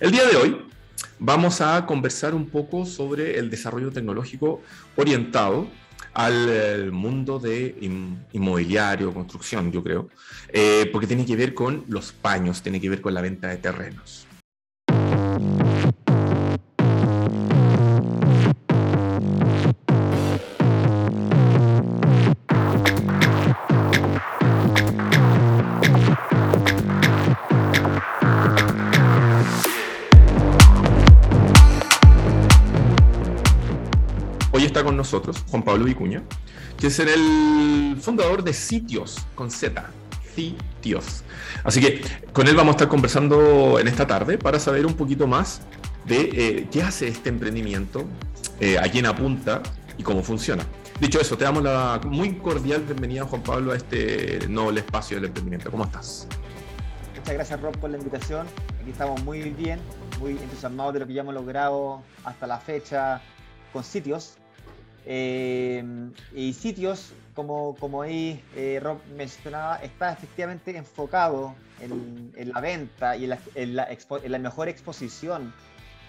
El día de hoy vamos a conversar un poco sobre el desarrollo tecnológico orientado al eh, mundo de inmobiliario, construcción, yo creo, eh, porque tiene que ver con los paños, tiene que ver con la venta de terrenos. Juan Pablo Vicuña, que es el fundador de Sitios, con Z, Sitios. Así que con él vamos a estar conversando en esta tarde para saber un poquito más de eh, qué hace este emprendimiento, eh, a quién apunta y cómo funciona. Dicho eso, te damos la muy cordial bienvenida, Juan Pablo, a este noble espacio del emprendimiento. ¿Cómo estás? Muchas gracias, Rob, por la invitación. Aquí estamos muy bien, muy entusiasmados de lo que ya hemos logrado hasta la fecha con sitios. Eh, y sitios, como, como ahí eh, Rob mencionaba, está efectivamente enfocado en, la venta y en la, mejor exposición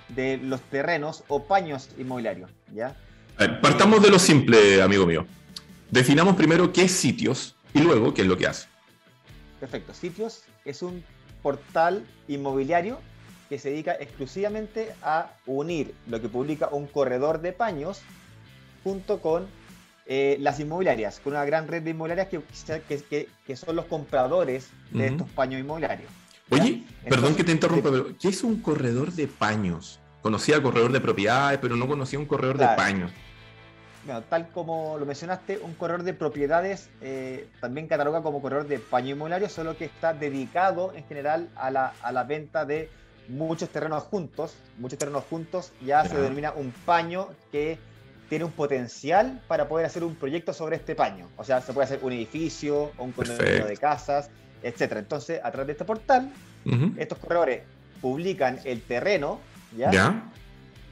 de los terrenos o paños inmobiliarios. ¿ya? partamos de lo simple, amigo mío. Definamos primero qué es sitios y luego qué es lo que hace. Perfecto. Sitios es un portal inmobiliario que se dedica exclusivamente a unir lo que publica un corredor de paños junto con eh, las inmobiliarias, con una gran red de inmobiliarias que, que, son los compradores de estos paños inmobiliarios. Oye, perdón que te interrumpa, pero ¿qué es un corredor de paños? Conocía corredor de propiedades, pero no conocía un corredor de paños. Bueno, tal como lo mencionaste, un corredor de propiedades eh, también cataloga como corredor de paño inmobiliario, solo que está dedicado en general a la, a la venta de muchos terrenos juntos. Muchos terrenos juntos ya, ya. se denomina un paño que tiene un potencial para poder hacer un proyecto sobre este paño. O sea, se puede hacer un edificio o un condominio de casas, etc. Entonces, a través de este portal, estos corredores publican el terreno, ¿ya?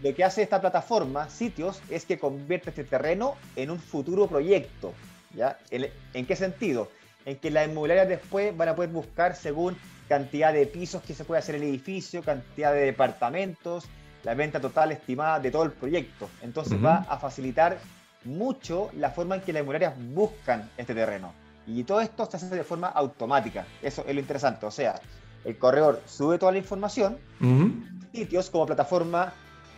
Lo que hace esta plataforma, sitios, es que convierte este terreno en un futuro proyecto. ¿ya? ¿En, qué sentido? En que las inmobiliarias después van a poder buscar según cantidad de pisos que se puede hacer el edificio, cantidad de departamentos, la venta total estimada de todo el proyecto. Entonces va a facilitar mucho la forma en que las inmobiliarias buscan este terreno. Y todo esto se hace de forma automática. Eso es lo interesante. O sea, el corredor sube toda la información, sitios como plataforma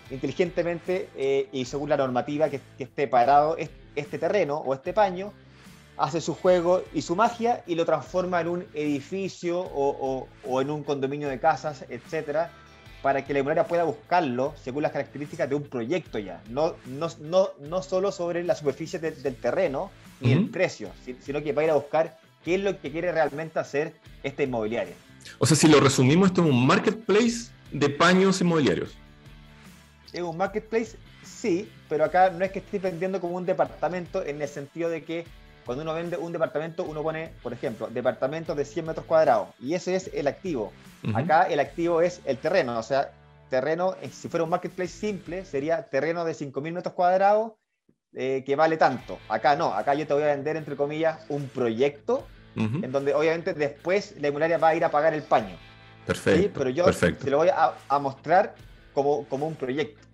inteligentemente eh, y según la normativa que, esté parado este terreno o este paño, hace su juego y su magia y lo transforma en un edificio o, o en un condominio de casas, etcétera, para que la inmobiliaria pueda buscarlo según las características de un proyecto ya, no, no, no, no solo sobre la superficie del terreno ni el precio, sino que va a ir a buscar qué es lo que quiere realmente hacer esta inmobiliaria. O sea, si lo resumimos, esto es un marketplace de paños inmobiliarios. Es un marketplace, sí, pero acá no es que esté vendiendo como un departamento en el sentido de que cuando uno vende un departamento, uno pone, por ejemplo, departamento de 100 metros cuadrados y ese es el activo. Acá el activo es el terreno, o sea, terreno, eh, si fuera un marketplace simple, sería terreno de 5.000 metros cuadrados eh, que vale tanto. Acá no, acá yo te voy a vender, entre comillas, un proyecto en donde obviamente después la inmobiliaria va a ir a pagar el paño. Perfecto. Pero yo te lo voy a, mostrar como, como un proyecto.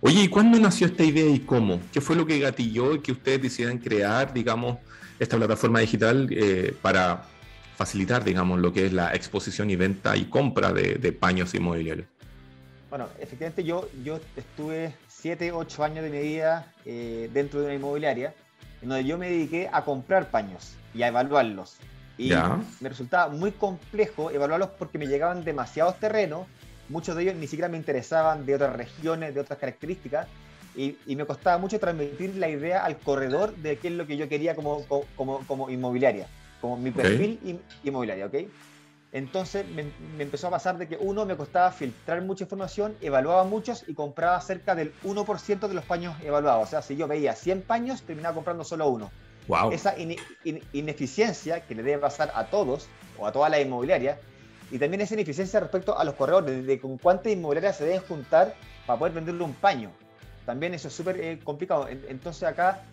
Oye, ¿y cuándo nació esta idea y cómo? ¿Qué fue lo que gatilló y que ustedes decidieran crear, digamos, esta plataforma digital eh, para facilitar, digamos, lo que es la exposición y venta y compra de, paños inmobiliarios? Bueno, efectivamente yo, yo estuve 7, 8 años de mi vida eh, dentro de una inmobiliaria en donde yo me dediqué a comprar paños y a evaluarlos. Y me resultaba muy complejo evaluarlos porque me llegaban demasiados terrenos muchos de ellos ni siquiera me interesaban de otras regiones, de otras características, y, me costaba mucho transmitir la idea al corredor de qué es lo que yo quería como, como, como inmobiliaria, como mi perfil inmobiliaria, ¿ok? Entonces me, empezó a pasar de que uno me costaba filtrar mucha información, evaluaba muchos y compraba cerca del 1% de los paños evaluados. O sea, si yo veía 100 paños, terminaba comprando solo uno. Wow. Esa ineficiencia que le debe pasar a todos o a toda la inmobiliaria y también esa ineficiencia respecto a los corredores, de con cuántas inmobiliarias se deben juntar para poder venderle un paño. También eso es súper eh, complicado. Entonces acá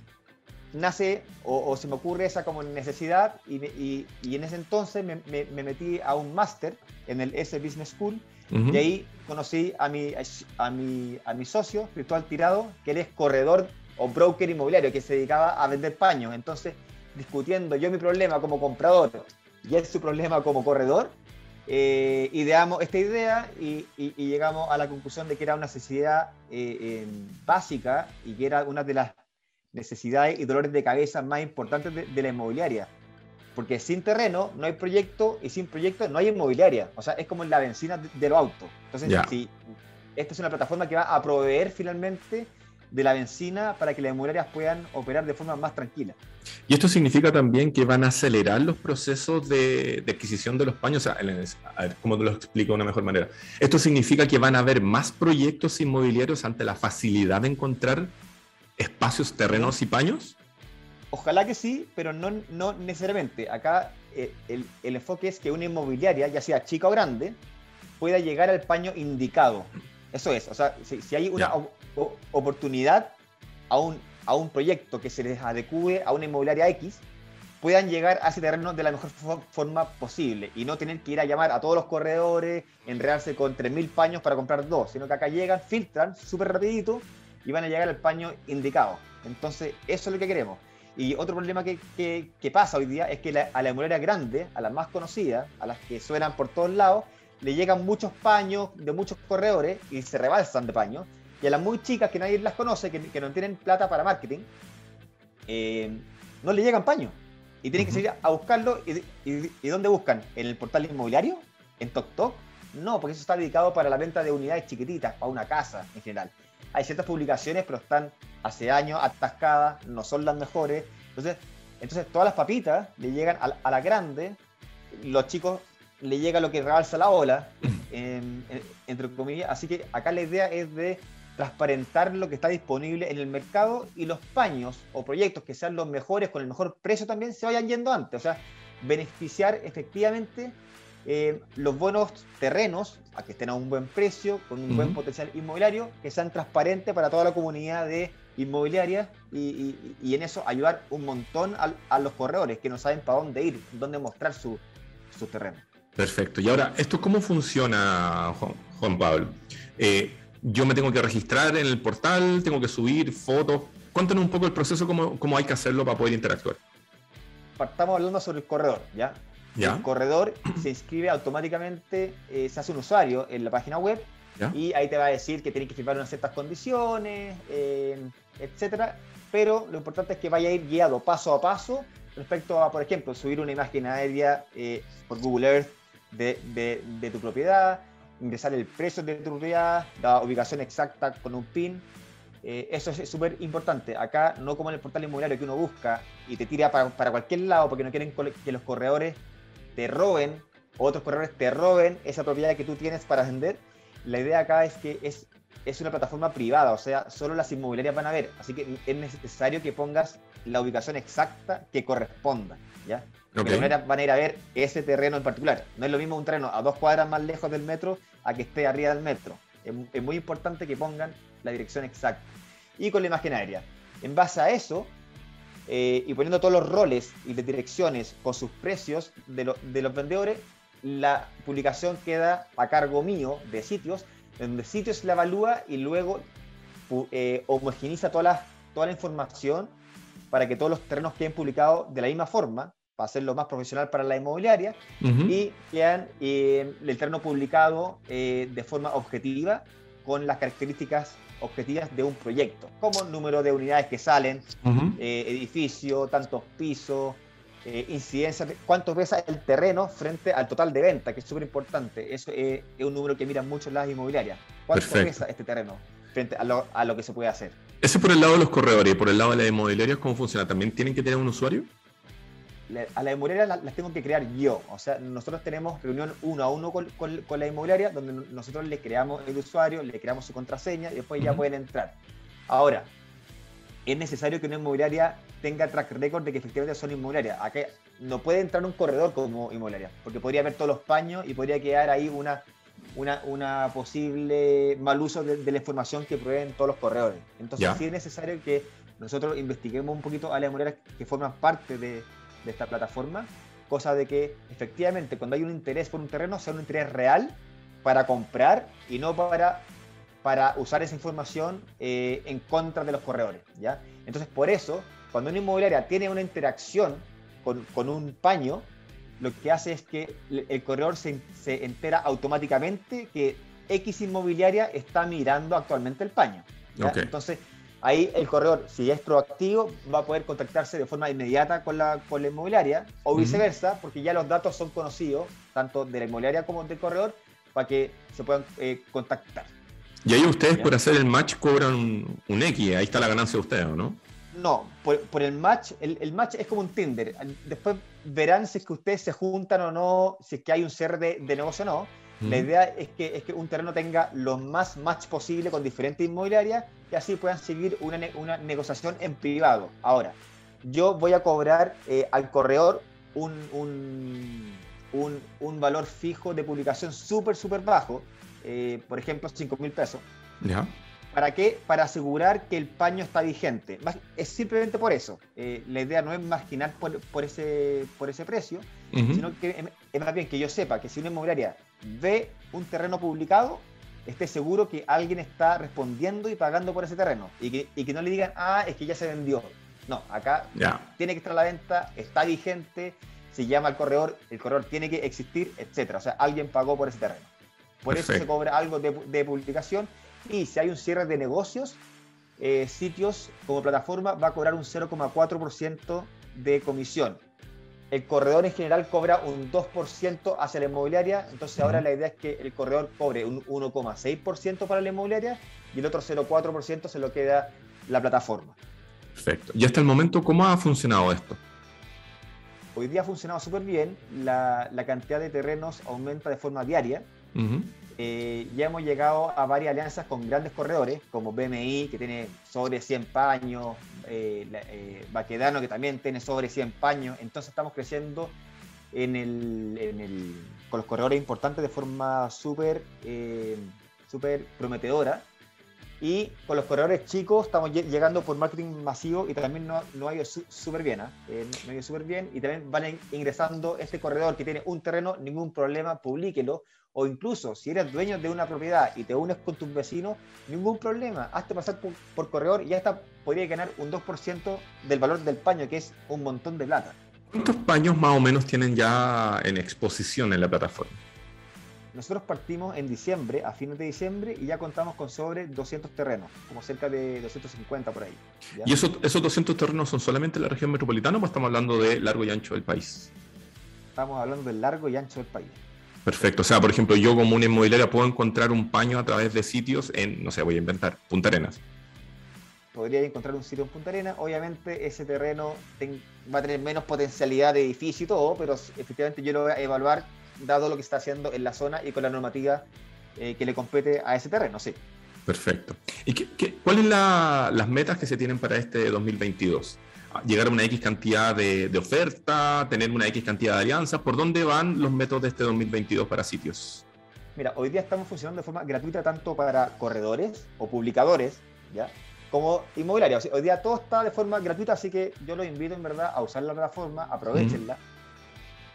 nace o, se me ocurre esa como necesidad y, y, en ese entonces me, me, metí a un máster en el S Business School Y ahí conocí a mi, a, mi, a mi socio, Virtual Tirado, que él es corredor o broker inmobiliario, que se dedicaba a vender paños. Entonces, discutiendo yo mi problema como comprador y él su problema como corredor, eh, ideamos esta idea y, llegamos a la conclusión de que era una necesidad eh, básica y que era una de las necesidades y dolores de cabeza más importantes de, la inmobiliaria. Porque sin terreno no hay proyecto y sin proyecto no hay inmobiliaria. O sea, es como la benzina de, los autos. Entonces, si esta es una plataforma que va a proveer finalmente de la benzina para que las inmobiliarias puedan operar de forma más tranquila. Y esto significa también que van a acelerar los procesos de, adquisición de los paños. a ver, ¿cómo te lo explico de una mejor manera? Esto significa que van a haber más proyectos inmobiliarios ante la facilidad de encontrar espacios, terrenos y paños. Ojalá que sí, pero no, no necesariamente. Acá eh, el, enfoque es que una inmobiliaria, ya sea chica o grande, pueda llegar al paño indicado. Eso es, o sea, si, hay una oportunidad a un, a un proyecto que se les adecue a una inmobiliaria X, puedan llegar a ese terreno de la mejor forma posible y no tener que ir a llamar a todos los corredores, enredarse con 3.000 paños para comprar dos, sino que acá llegan, filtran súper rapidito y van a llegar al paño indicado. Entonces, eso es lo que queremos. Y otro problema que, que, pasa hoy día es que a la inmobiliaria grande, a las más conocidas, a las que suenan por todos lados, le llegan muchos paños de muchos corredores y se rebalsan de paños. Y a las muy chicas que nadie las conoce, que, que no tienen plata para marketing, eh, no le llegan paños. Y tienen que salir a buscarlo. Y, y, dónde buscan? ¿En el portal inmobiliario? ¿En TokTok? No, porque eso está dedicado para la venta de unidades chiquititas, para una casa en general. Hay ciertas publicaciones, pero están hace años atascadas, no son las mejores. Entonces, entonces todas las papitas le llegan a, la grande, los chicos le llega lo que rebalsa la ola, entre comillas. Así que acá la idea es de transparentar lo que está disponible en el mercado y los paños o proyectos que sean los mejores con el mejor precio también se vayan yendo antes. O sea, beneficiar efectivamente eh, los buenos terrenos a que estén a un buen precio, con un buen potencial inmobiliario, que sean transparentes para toda la comunidad de inmobiliaria y, en eso ayudar un montón a, los corredores que no saben para dónde ir, dónde mostrar su, su terreno. Perfecto. Y ahora, ¿esto cómo funciona, Juan, Pablo? Eh, yo me tengo que registrar en el portal, tengo que subir fotos. Cuéntanos un poco el proceso, cómo, cómo hay que hacerlo para poder interactuar. Partamos hablando sobre el corredor, ¿ya? El corredor se inscribe automáticamente, eh, se hace un usuario en la página web y ahí te va a decir que tienes que firmar unas ciertas condiciones, eh, etcétera. Pero lo importante es que vaya a ir guiado paso a paso respecto a, por ejemplo, subir una imagen aérea eh, por Google Earth de, de, tu propiedad, ingresar el precio de tu propiedad, la ubicación exacta con un PIN. eso es súper importante. Acá, no como en el portal inmobiliario que uno busca y te tira para, para cualquier lado porque no quieren que los corredores te roben, otros corredores te roben esa propiedad que tú tienes para vender. La idea acá es que es, es una plataforma privada, o sea, solo las inmobiliarias van a ver. Así que es necesario que pongas la ubicación exacta que corresponda. ¿ya? Okay. van a ir a ver ese terreno en particular. No es lo mismo un terreno a dos cuadras más lejos del metro a que esté arriba del metro. Es, muy importante que pongan la dirección exacta. Y con la imagen aérea. En base a eso, eh, y poniendo todos los roles y las direcciones con sus precios de, los vendedores, la publicación queda a cargo mío de sitios, donde sitios la evalúa y luego eh, homogeniza toda la, toda la información para que todos los terrenos queden publicados de la misma forma, para hacerlo más profesional para la inmobiliaria, y quedan eh, el terreno publicado de forma objetiva con las características objetivas de un proyecto, como número de unidades que salen, eh, edificio, tantos pisos, eh, incidencia, cuánto pesa el terreno frente al total de venta, que es súper importante. Eso es, un número que miran mucho las inmobiliarias. ¿Cuánto pesa este terreno frente a lo, a lo que se puede hacer? Ese por el lado de los corredores y por el lado de las inmobiliarias, ¿cómo funciona? ¿También tienen que tener un usuario? A la inmobiliaria las, tengo que crear yo. O sea, nosotros tenemos reunión uno a uno con, la inmobiliaria, donde nosotros le creamos el usuario, le creamos su contraseña y después ya pueden entrar. Ahora, es necesario que una inmobiliaria tenga track record de que efectivamente son inmobiliarias. Acá no puede entrar un corredor como inmobiliaria, porque podría ver todos los paños y podría quedar ahí una, una, posible mal uso de, la información que proveen todos los corredores. Entonces, sí es necesario que nosotros investiguemos un poquito a las inmobiliarias que forman parte de, de esta plataforma, cosa de que efectivamente cuando hay un interés por un terreno sea un interés real para comprar y no para, para usar esa información eh, en contra de los corredores. ¿ya? Entonces, por eso, cuando una inmobiliaria tiene una interacción con, con un paño, lo que hace es que el corredor se, se, entera automáticamente que X inmobiliaria está mirando actualmente el paño. Entonces, ahí el corredor, si es proactivo, va a poder contactarse de forma inmediata con la, con la inmobiliaria o viceversa, porque ya los datos son conocidos, tanto de la inmobiliaria como del corredor, para que se puedan eh, contactar. Y ahí ustedes por hacer el match cobran un, X, ahí está la ganancia de ustedes, ¿no? No, por, el match, el, match es como un Tinder. Después verán si es que ustedes se juntan o no, si es que hay un cierre de, negocio o no. La idea es que, es que un terreno tenga lo más match posible con diferentes inmobiliarias y así puedan seguir una, una negociación en privado. Ahora, yo voy a cobrar eh, al corredor un, un, un, un, valor fijo de publicación súper, súper bajo, eh, por ejemplo, 5 mil pesos. ¿Ya? ¿Para qué? Para asegurar que el paño está vigente. Es simplemente por eso. Eh, la idea no es marginar por, por, ese, por ese precio, sino que es más bien que yo sepa que si una inmobiliaria ve un terreno publicado, esté seguro que alguien está respondiendo y pagando por ese terreno. Y que, y que no le digan, ah, es que ya se vendió. No, acá tiene que estar a la venta, está vigente, se llama al corredor, el corredor tiene que existir, etcétera. O sea, alguien pagó por ese terreno. Por eso se cobra algo de, de publicación y si hay un cierre de negocios, eh, sitios como plataforma va a cobrar un 0,4% de comisión. El corredor en general cobra un 2% hacia la inmobiliaria, entonces ahora la idea es que el corredor cobre un 1,6% para la inmobiliaria y el otro 0,4% se lo queda la plataforma. Perfecto. Y hasta el momento, ¿cómo ha funcionado esto? Hoy día ha funcionado súper bien, la, la, cantidad de terrenos aumenta de forma diaria. Eh, ya hemos llegado a varias alianzas con grandes corredores, como BMI, que tiene sobre 100 paños, eh, eh, Baquedano, que también tiene sobre 100 paños. Entonces estamos creciendo en el, con los corredores importantes de forma súper súper prometedora. Y con los corredores chicos estamos llegando por marketing masivo y también no, no ha ido súper bien. ¿eh? no ha ido súper bien. Y también van ingresando este corredor que tiene un terreno, ningún problema, publíquelo. O incluso si eres dueño de una propiedad y te unes con tus vecinos, ningún problema. Hazte pasar por, corredor y ya está, podría ganar un 2% del valor del paño, que es un montón de plata. ¿Cuántos paños más o menos tienen ya en exposición en la plataforma? Nosotros partimos en diciembre, a fines de diciembre, y ya contamos con sobre 200 terrenos, como cerca de 250 por ahí. ¿Y esos, esos 200 terrenos son solamente en la región metropolitana o estamos hablando de largo y ancho del país? Estamos hablando del largo y ancho del país. Perfecto. O sea, por ejemplo, yo como una inmobiliaria puedo encontrar un paño a través de sitios en, no sé, voy a inventar, Punta Arenas. Podría encontrar un sitio en Punta Arenas. Obviamente ese terreno va a tener menos potencialidad de edificio y todo, pero efectivamente yo lo voy a evaluar dado lo que está haciendo en la zona y con la normativa eh, que le compete a ese terreno, sí. Perfecto. ¿Y qué, cuáles son las metas que se tienen para este 2022? Llegar a una X cantidad de, de, oferta, tener una X cantidad de alianzas. ¿Por dónde van los métodos de este 2022 para sitios? Mira, hoy día estamos funcionando de forma gratuita tanto para corredores o publicadores, ¿ya? como inmobiliarios. Hoy día todo está de forma gratuita, así que yo los invito en verdad a usar la plataforma, aprovechenla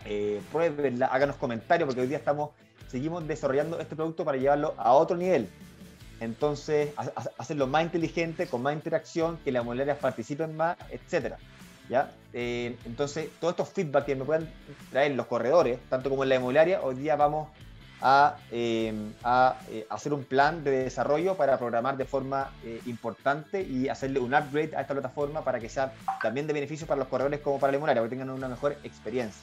eh, pruébenla, háganos comentarios, porque hoy día estamos, seguimos desarrollando este producto para llevarlo a otro nivel. Entonces, hacerlo más inteligente, con más interacción, que las inmobiliarias participen más, etcétera. ¿Ya? Eh, entonces, todos estos feedback que me puedan traer los corredores, tanto como en la inmobiliaria, hoy día vamos a, eh, a eh, hacer un plan de desarrollo para programar de forma importante y hacerle un upgrade a esta plataforma para que sea también de beneficio para los corredores como para la inmobiliaria, que tengan una mejor experiencia.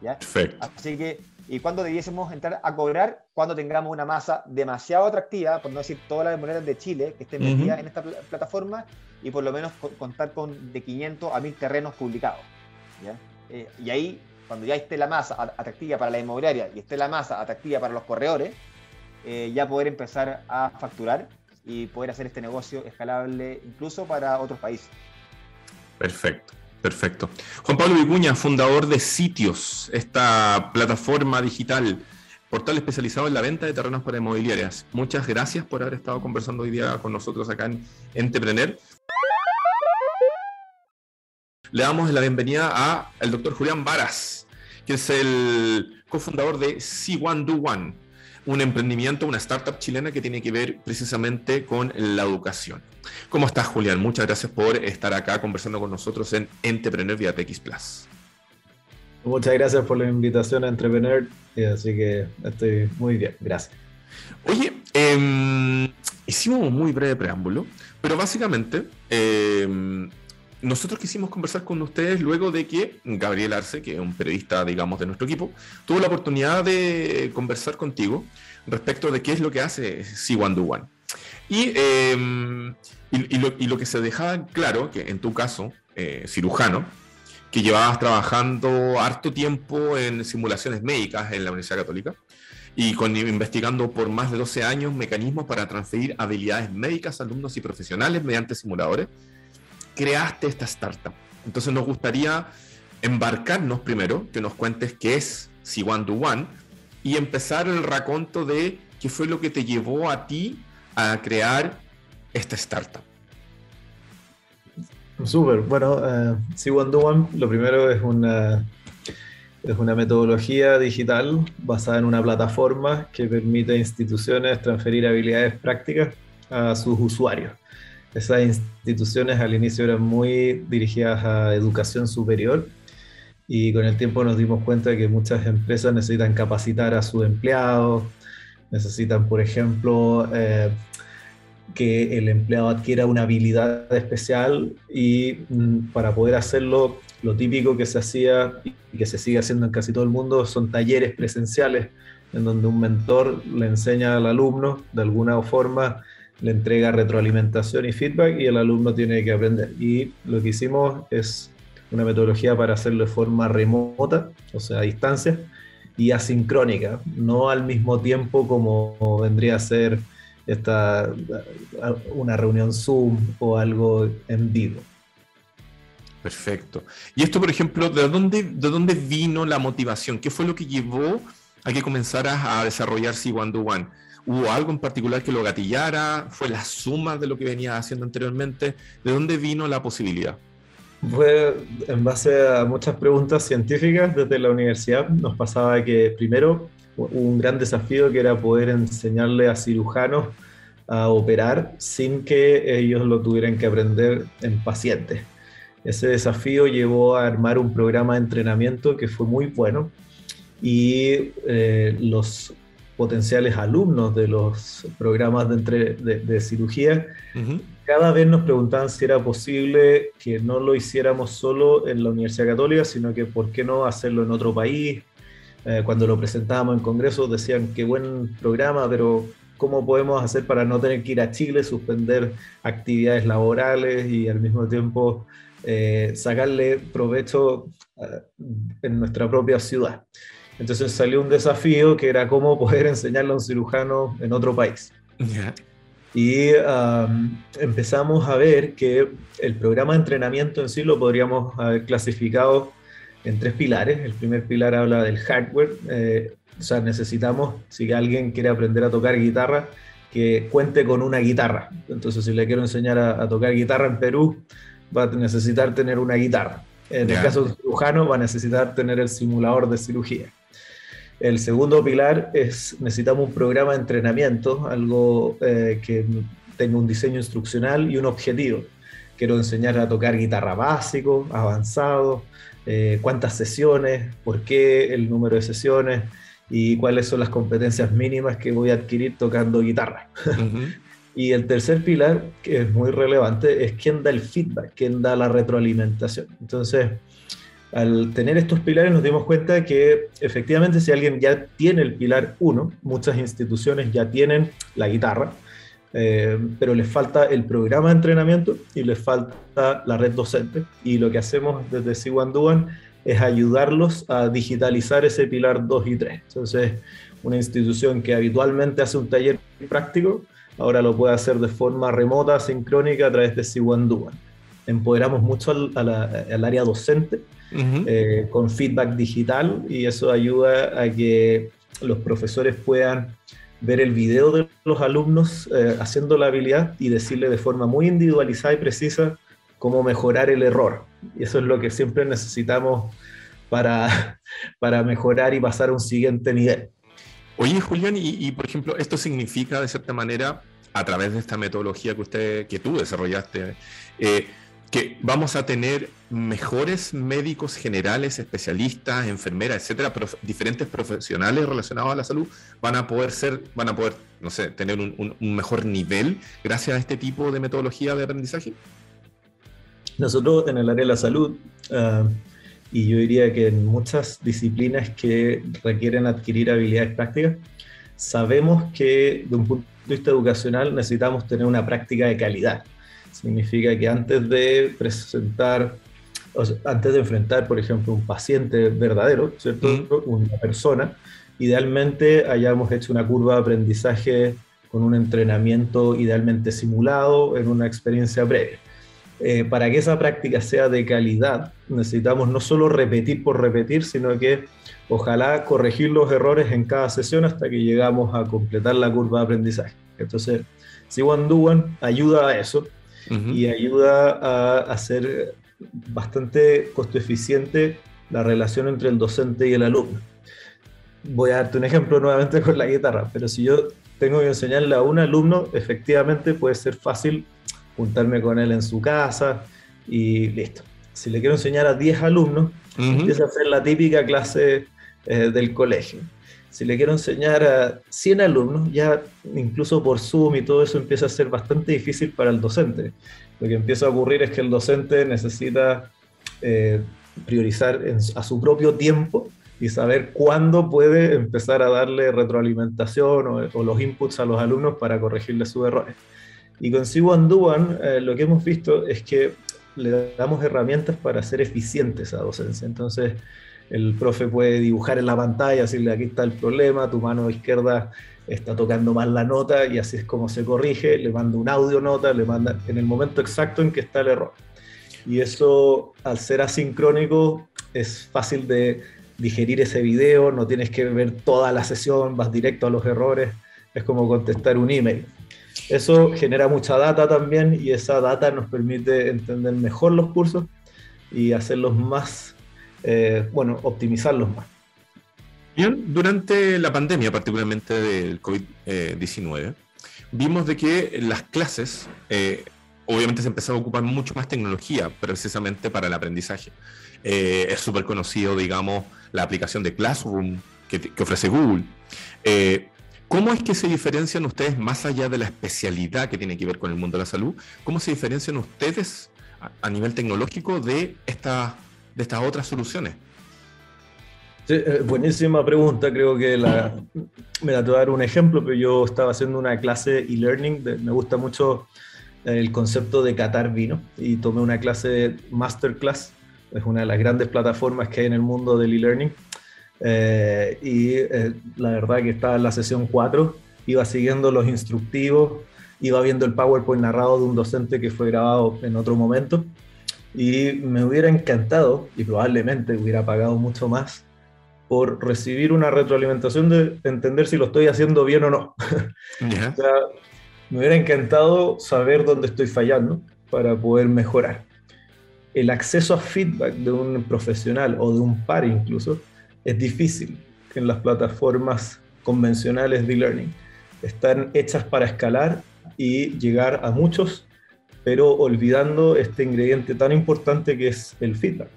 Perfecto. Así que, ¿y cuándo debiésemos entrar a cobrar? Cuando tengamos una masa demasiado atractiva, por no decir todas las monedas de Chile que estén metidas en esta plataforma y por lo menos contar con de 500 a 1000 terrenos publicados. Eh, y ahí, cuando ya esté la masa atractiva para la inmobiliaria y esté la masa atractiva para los corredores, eh, ya poder empezar a facturar y poder hacer este negocio escalable incluso para otros países. Perfecto. Perfecto. Juan Pablo Vicuña, fundador de Sitios, esta plataforma digital, portal especializado en la venta de terrenos para inmobiliarias. Muchas gracias por haber estado conversando hoy día con nosotros acá en Entrepreneur. Le damos la bienvenida al doctor Julián Varas, que es el cofundador de C1 Do One. un emprendimiento, una startup chilena que tiene que ver precisamente con la educación. ¿Cómo estás, Julián? Muchas gracias por estar acá conversando con nosotros en Entrepreneur vía TX Plus. Muchas gracias por la invitación a Entrepreneur, así que estoy muy bien, gracias. Oye, em, hicimos un muy breve preámbulo, pero básicamente em, nosotros quisimos conversar con ustedes luego de que Gabriel Arce, que es un periodista, digamos, de nuestro equipo, tuvo la oportunidad de conversar contigo respecto de qué es lo que hace C1 Y, em, y, lo, que se dejaba claro, que en tu caso, eh, cirujano, que llevabas trabajando harto tiempo en simulaciones médicas en la Universidad Católica y con, investigando por más de 12 años mecanismos para transferir habilidades médicas a alumnos y profesionales mediante simuladores creaste esta startup. Entonces nos gustaría embarcarnos primero, que nos cuentes qué es C1 to One y empezar el raconto de qué fue lo que te llevó a ti a crear esta startup. Súper, bueno, uh, C1 to One lo primero es una, es una metodología digital basada en una plataforma que permite a instituciones transferir habilidades prácticas a sus usuarios esas instituciones al inicio eran muy dirigidas a educación superior y con el tiempo nos dimos cuenta de que muchas empresas necesitan capacitar a sus empleados, necesitan, por ejemplo, eh, que el empleado adquiera una habilidad especial y mm, para poder hacerlo, lo típico que se hacía y que se sigue haciendo en casi todo el mundo son talleres presenciales en donde un mentor le enseña al alumno de alguna forma le entrega retroalimentación y feedback y el alumno tiene que aprender. Y lo que hicimos es una metodología para hacerlo de forma remota, o sea, a distancia, y asincrónica, no al mismo tiempo como vendría a ser esta, una reunión Zoom o algo en vivo. Perfecto. Y esto, por ejemplo, ¿de dónde, ¿de dónde vino la motivación? ¿Qué fue lo que llevó a que comenzaras a desarrollar C1 One? ¿Hubo algo en particular que lo gatillara? ¿Fue la suma de lo que venía haciendo anteriormente? ¿De dónde vino la posibilidad? Fue en base a muchas preguntas científicas desde la universidad. Nos pasaba que primero un gran desafío que era poder enseñarle a cirujanos a operar sin que ellos lo tuvieran que aprender en pacientes. Ese desafío llevó a armar un programa de entrenamiento que fue muy bueno y eh, los potenciales alumnos de los programas de, de, cirugía, cada vez nos preguntaban si era posible que no lo hiciéramos solo en la Universidad Católica, sino que por qué no hacerlo en otro país. Eh, cuando lo presentábamos en congresos decían, qué buen programa, pero ¿cómo podemos hacer para no tener que ir a Chile, suspender actividades laborales y al mismo tiempo eh, sacarle provecho eh, en nuestra propia ciudad? Entonces salió un desafío que era cómo poder enseñarle a un cirujano en otro país. Y empezamos a ver que el programa de entrenamiento en sí lo podríamos haber clasificado en tres pilares. El primer pilar habla del hardware, eh, o sea, necesitamos, si alguien quiere aprender a tocar guitarra, que cuente con una guitarra. Entonces, si le quiero enseñar a, tocar guitarra en Perú, va a necesitar tener una guitarra. En el caso del cirujano, va a necesitar tener el simulador de cirugía. El segundo pilar es necesitamos un programa de entrenamiento, algo eh, que tenga un diseño instruccional y un objetivo. Quiero enseñar a tocar guitarra básico, avanzado, eh, cuántas sesiones, por qué el número de sesiones y cuáles son las competencias mínimas que voy a adquirir tocando guitarra. y el tercer pilar, que es muy relevante, es quién da el feedback, quién da la retroalimentación. Entonces, al tener estos pilares nos dimos cuenta que efectivamente si alguien ya tiene el pilar 1, muchas instituciones ya tienen la guitarra, eh, pero les falta el programa de entrenamiento y les falta la red docente. Y lo que hacemos desde C1 es ayudarlos a digitalizar ese pilar 2 y 3. Entonces, una institución que habitualmente hace un taller práctico, ahora lo puede hacer de forma remota, sincrónica, a través de C1 Empoderamos mucho al área docente eh, con feedback digital y eso ayuda a que los profesores puedan ver el video de los alumnos eh, haciendo la habilidad y decirle de forma muy individualizada y precisa cómo mejorar el error. Y eso es lo que siempre necesitamos para, para mejorar y pasar a un siguiente nivel. Oye, Julián, y, por ejemplo, esto significa de cierta manera, a través de esta metodología que usted, que tú desarrollaste, eh, que vamos a tener mejores médicos generales, especialistas, enfermeras, etcétera, diferentes profesionales relacionados a la salud van a poder ser, van a poder, no sé, tener un, mejor nivel gracias a este tipo de metodología de aprendizaje. Nosotros en el área de la salud, ah, y yo diría que en muchas disciplinas que requieren adquirir habilidades prácticas, sabemos que de un punto de vista educacional necesitamos tener una práctica de calidad. Significa que antes de presentar, antes de enfrentar, por ejemplo, un paciente verdadero, ¿cierto? Una persona, idealmente hayamos hecho una curva de aprendizaje con un entrenamiento idealmente simulado en una experiencia previa. Eh, para que esa práctica sea de calidad, necesitamos no solo repetir por repetir, sino que ojalá corregir los errores en cada sesión hasta que llegamos a completar la curva de aprendizaje. Entonces, Siwan Duan ayuda a eso y ayuda a hacer bastante costo eficiente la relación entre el docente y el alumno. Voy a darte un ejemplo nuevamente con la guitarra, pero si yo tengo que enseñarle a un alumno, efectivamente puede ser fácil juntarme con él en su casa y listo. Si le quiero enseñar a 10 alumnos, empieza a hacer la típica clase eh, del colegio. Si le quiero enseñar a 100 alumnos, ya incluso por Zoom y todo eso empieza a ser bastante difícil para el docente. Lo que empieza a ocurrir es que el docente necesita eh, priorizar a su propio tiempo y saber cuándo puede empezar a darle retroalimentación o, o los inputs a los alumnos para corregirle sus errores. Y con Siwan Duan eh, lo que hemos visto es que le damos herramientas para ser eficientes a docencia. Entonces, el profe puede dibujar en la pantalla, decirle aquí está el problema, tu mano izquierda está tocando mal la nota y así es como se corrige, le manda un audio nota, le manda en el momento exacto en que está el error. Y eso, al ser asincrónico, es fácil de digerir ese video, no tienes que ver toda la sesión, vas directo a los errores, es como contestar un email. Eso genera mucha data también y esa data nos permite entender mejor los cursos y hacerlos más, eh, bueno, optimizarlos más. Bien, durante la pandemia, particularmente del COVID-19, vimos de que las clases, eh, obviamente se empezó a ocupar mucho más tecnología precisamente para el aprendizaje. Eh, es súper conocido, digamos, la aplicación de Classroom que, ofrece Google. ¿Cómo es que se diferencian ustedes, más allá de la especialidad que tiene que ver con el mundo de la salud, cómo se diferencian ustedes a, nivel tecnológico de, esta, de estas otras soluciones? Eh, buenísima pregunta, creo que la, me la te voy a dar un ejemplo, pero yo estaba haciendo una clase e-learning, me gusta mucho el concepto de catar vino y tomé una clase masterclass, es una de las grandes plataformas que hay en el mundo del e-learning eh, y eh, la verdad que estaba en la sesión 4, iba siguiendo los instructivos, iba viendo el PowerPoint narrado de un docente que fue grabado en otro momento y me hubiera encantado y probablemente hubiera pagado mucho más por recibir una retroalimentación de entender si lo estoy haciendo bien o no. me hubiera encantado saber dónde estoy fallando para poder mejorar. El acceso a feedback de un profesional o de un par incluso es difícil en las plataformas convencionales de e-learning. Están hechas para escalar y llegar a muchos, pero olvidando este ingrediente tan importante que es el feedback.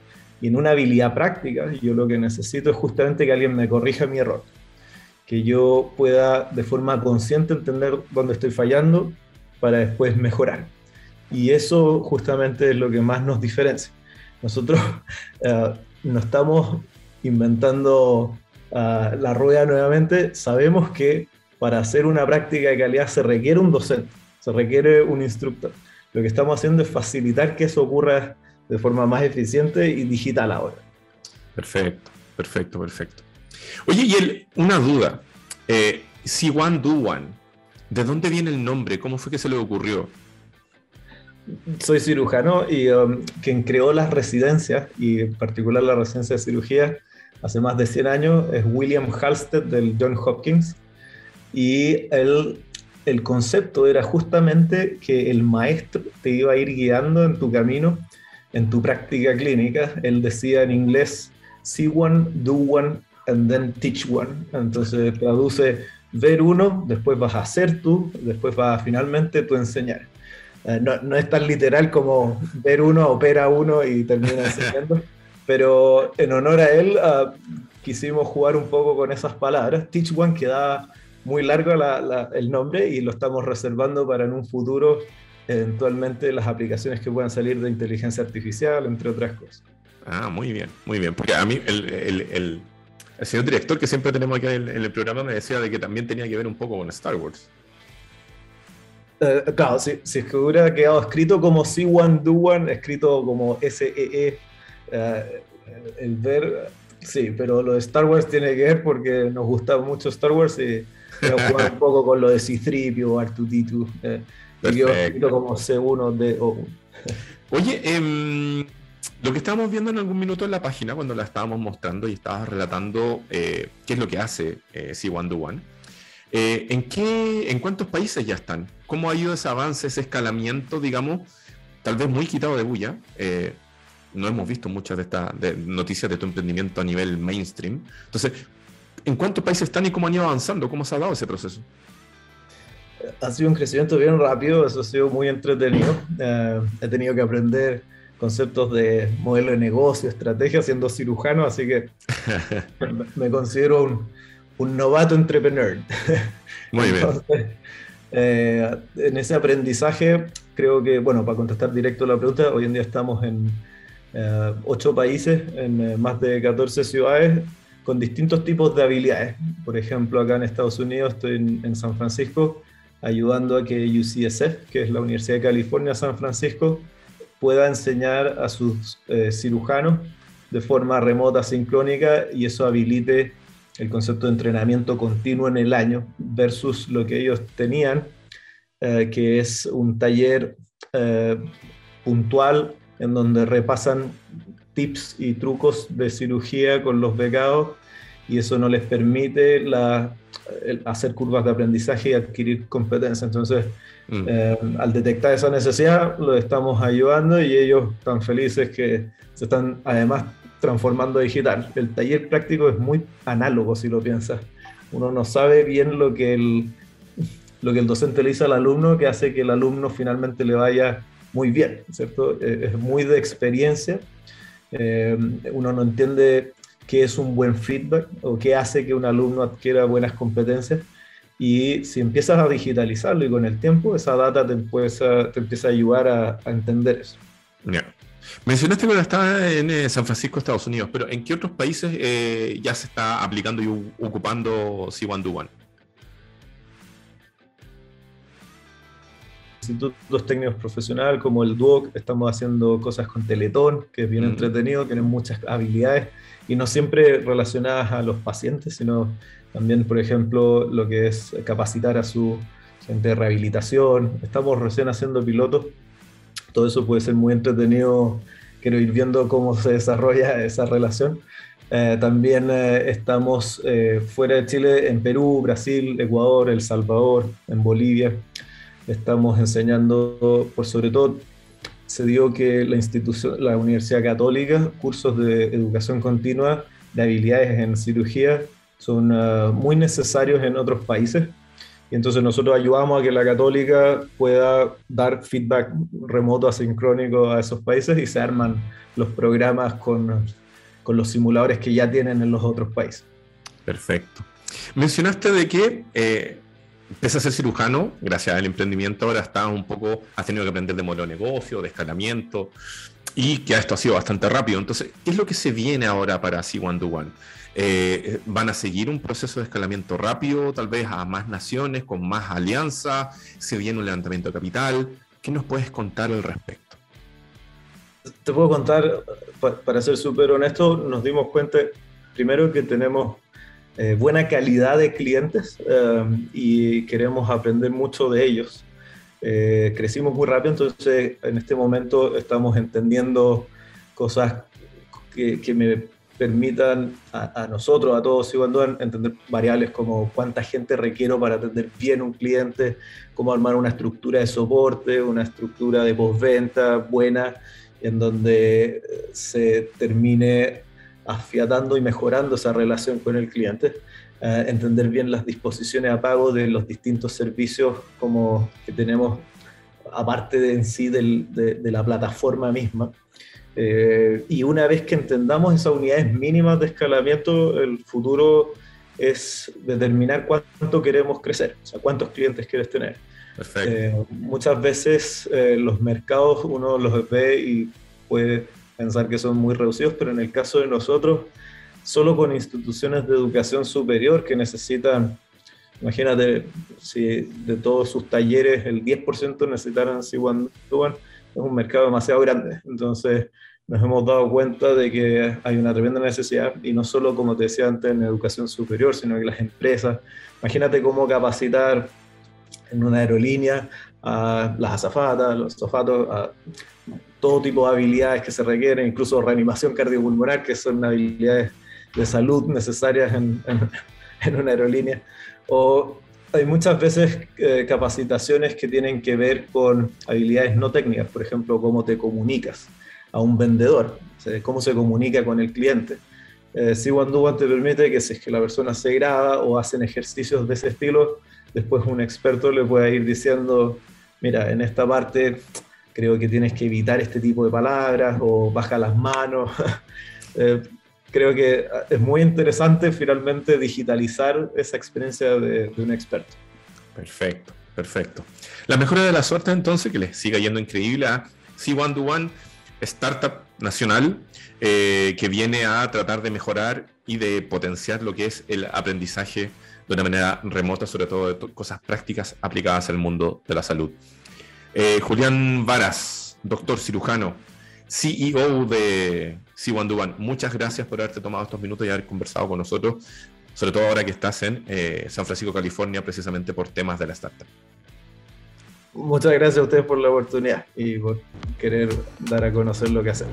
Y en una habilidad práctica, yo lo que necesito es justamente que alguien me corrija mi error, que yo pueda de forma consciente entender dónde estoy fallando para después mejorar. Y eso justamente es lo que más nos diferencia. Nosotros uh, no estamos inventando ah, la rueda nuevamente, sabemos que para hacer una práctica de calidad se requiere un docente, se requiere un instructor. Lo que estamos haciendo es facilitar que eso ocurra de forma más eficiente y digital ahora. Perfecto, perfecto, perfecto. Oye, y una duda. Eh, si One Do One, ¿de dónde viene el nombre? ¿Cómo fue que se le ocurrió? Soy cirujano y um, quien creó las residencias, y en particular la residencia de cirugía, hace más de 100 años, es William Halsted del John Hopkins. Y el, el concepto era justamente que el maestro te iba a ir guiando en tu camino, en tu práctica clínica. Él decía en inglés, see one, do one, and then teach one. Entonces traduce ver uno, después vas a hacer tú, después vas a finalmente tú enseñar. Eh, no, no, es tan literal como ver uno, opera uno y termina enseñando, pero en honor a él uh, quisimos jugar un poco con esas palabras. Teach One queda muy largo la, la, el nombre y lo estamos reservando para en un futuro eventualmente las aplicaciones que puedan salir de inteligencia artificial, entre otras cosas. Ah, muy bien, muy bien. Porque a mí el, el, el, el señor director que siempre tenemos aquí en el, programa me decía de que también tenía que ver un poco con Star Wars. Uh, claro, si, si, es que hubiera quedado escrito como C1 Do One, escrito como SEE, uh, eh, el ver, sí, pero lo de Star Wars tiene que ver porque nos gusta mucho Star Wars y jugar un poco con lo de C3 o R2D2. Eh, escrito como C1 de O1. Oye, eh, lo que estábamos viendo en algún minuto en la página, cuando la estábamos mostrando y estabas relatando eh, qué es lo que hace eh, C1 Do One, eh, ¿en, qué, ¿en cuántos países ya están? ¿Cómo ha ido ese avance, ese escalamiento, digamos, tal vez muy quitado de bulla? Eh, no hemos visto muchas de estas noticias de tu emprendimiento a nivel mainstream. Entonces, ¿en cuántos países están y cómo han ido avanzando? ¿Cómo se ha dado ese proceso? Ha sido un crecimiento bien rápido, eso ha sido muy entretenido. Eh, he tenido que aprender conceptos de modelo de negocio, estrategia, siendo cirujano, así que me considero un, un novato entrepreneur. Muy Entonces, bien. Eh, en ese aprendizaje, creo que, bueno, para contestar directo la pregunta, hoy en día estamos en eh, ocho países, en eh, más de 14 ciudades, con distintos tipos de habilidades. Por ejemplo, acá en Estados Unidos estoy en, San Francisco ayudando a que UCSF, que es la Universidad de California San Francisco, pueda enseñar a sus eh, cirujanos de forma remota, sincrónica, y eso habilite el concepto de entrenamiento continuo en el año versus lo que ellos tenían, eh, que es un taller eh, puntual en donde repasan tips y trucos de cirugía con los becados y eso no les permite la, hacer curvas de aprendizaje y adquirir competencia. Entonces, mm. eh, al detectar esa necesidad, los estamos ayudando y ellos están felices que se están además transformando digital. El taller práctico es muy análogo, si lo piensas. Uno no sabe bien lo que el, lo que el docente le dice al alumno que hace que el alumno finalmente le vaya muy bien, ¿cierto? Es muy de experiencia. Eh, uno no entiende qué es un buen feedback o qué hace que un alumno adquiera buenas competencias. Y si empiezas a digitalizarlo y con el tiempo, esa data te empieza, te empieza a ayudar a, a entender eso. Yeah. Mencionaste que estaba en eh, San Francisco, Estados Unidos, pero ¿en qué otros países eh, ya se está aplicando y ocupando C1 Do One? Institutos técnicos profesionales como el DUOC, estamos haciendo cosas con Teletón, que es bien mm. entretenido, tienen muchas habilidades y no siempre relacionadas a los pacientes, sino también, por ejemplo, lo que es capacitar a su gente de rehabilitación. Estamos recién haciendo pilotos, todo eso puede ser muy entretenido, quiero ir viendo cómo se desarrolla esa relación. Eh, también eh, estamos eh, fuera de Chile, en Perú, Brasil, Ecuador, El Salvador, en Bolivia estamos enseñando, por sobre todo, se dio que la institución, la Universidad Católica, cursos de educación continua de habilidades en cirugía son uh, muy necesarios en otros países. Y entonces nosotros ayudamos a que la católica pueda dar feedback remoto asincrónico a esos países y se arman los programas con, con los simuladores que ya tienen en los otros países. Perfecto. Mencionaste de que eh, Empieza a ser cirujano, gracias al emprendimiento, ahora está un poco, has tenido que aprender de modelo de negocio, de escalamiento, y que esto ha sido bastante rápido. Entonces, ¿qué es lo que se viene ahora para C1 Do One? Eh, ¿Van a seguir un proceso de escalamiento rápido, tal vez a más naciones, con más alianza? ¿Se viene un levantamiento de capital? ¿Qué nos puedes contar al respecto? Te puedo contar, para ser súper honesto, nos dimos cuenta primero que tenemos eh, buena calidad de clientes eh, y queremos aprender mucho de ellos. Eh, crecimos muy rápido, entonces en este momento estamos entendiendo cosas que, que me permitan a, a, nosotros, a todos, y entender variables como cuánta gente requiero para atender bien un cliente, cómo armar una estructura de soporte, una estructura de postventa buena, en donde se termine afiatando y mejorando esa relación con el cliente, eh, entender bien las disposiciones a pago de los distintos servicios como que tenemos aparte de en sí de, la plataforma misma. Eh, y una vez que entendamos esas unidades mínimas de escalamiento, el futuro es determinar cuánto queremos crecer, o sea, cuántos clientes quieres tener. Eh, muchas veces los mercados uno los ve y puede pensar que son muy reducidos, pero en el caso de nosotros, solo con instituciones de educación superior que necesitan, imagínate, si de todos sus talleres el 10% necesitaran C1 es un mercado demasiado grande. Entonces, nos hemos dado cuenta de que hay una tremenda necesidad, y no solo, como te decía antes, en educación superior, sino que las empresas. Imagínate cómo capacitar en una aerolínea a las azafatas, los azafatos, a todo tipo de habilidades que se requieren, incluso reanimación cardiopulmonar, que son habilidades de salud necesarias en, en, una aerolínea. O hay muchas veces eh, capacitaciones que tienen que ver con habilidades no técnicas, por ejemplo, cómo te comunicas a un vendedor, cómo se comunica con el cliente. Eh, si One te permite que si es que la persona se graba o hacen ejercicios de ese estilo, después un experto le pueda ir diciendo, mira, en esta parte creo que tienes que evitar este tipo de palabras o baja las manos. Eh, creo que es muy interesante finalmente digitalizar esa experiencia de, un experto. Perfecto, perfecto. La mejora de la suerte entonces, que les siga yendo increíble a C1 to One, startup nacional eh, que viene a tratar de mejorar y de potenciar lo que es el aprendizaje de una manera remota, sobre todo de cosas prácticas aplicadas al mundo de la salud. Eh, Julián Varas, doctor cirujano, CEO de C1 muchas gracias por haberte tomado estos minutos y haber conversado con nosotros, sobre todo ahora que estás en eh, San Francisco, California, precisamente por temas de la startup. Muchas gracias a ustedes por la oportunidad y por querer dar a conocer lo que hacen.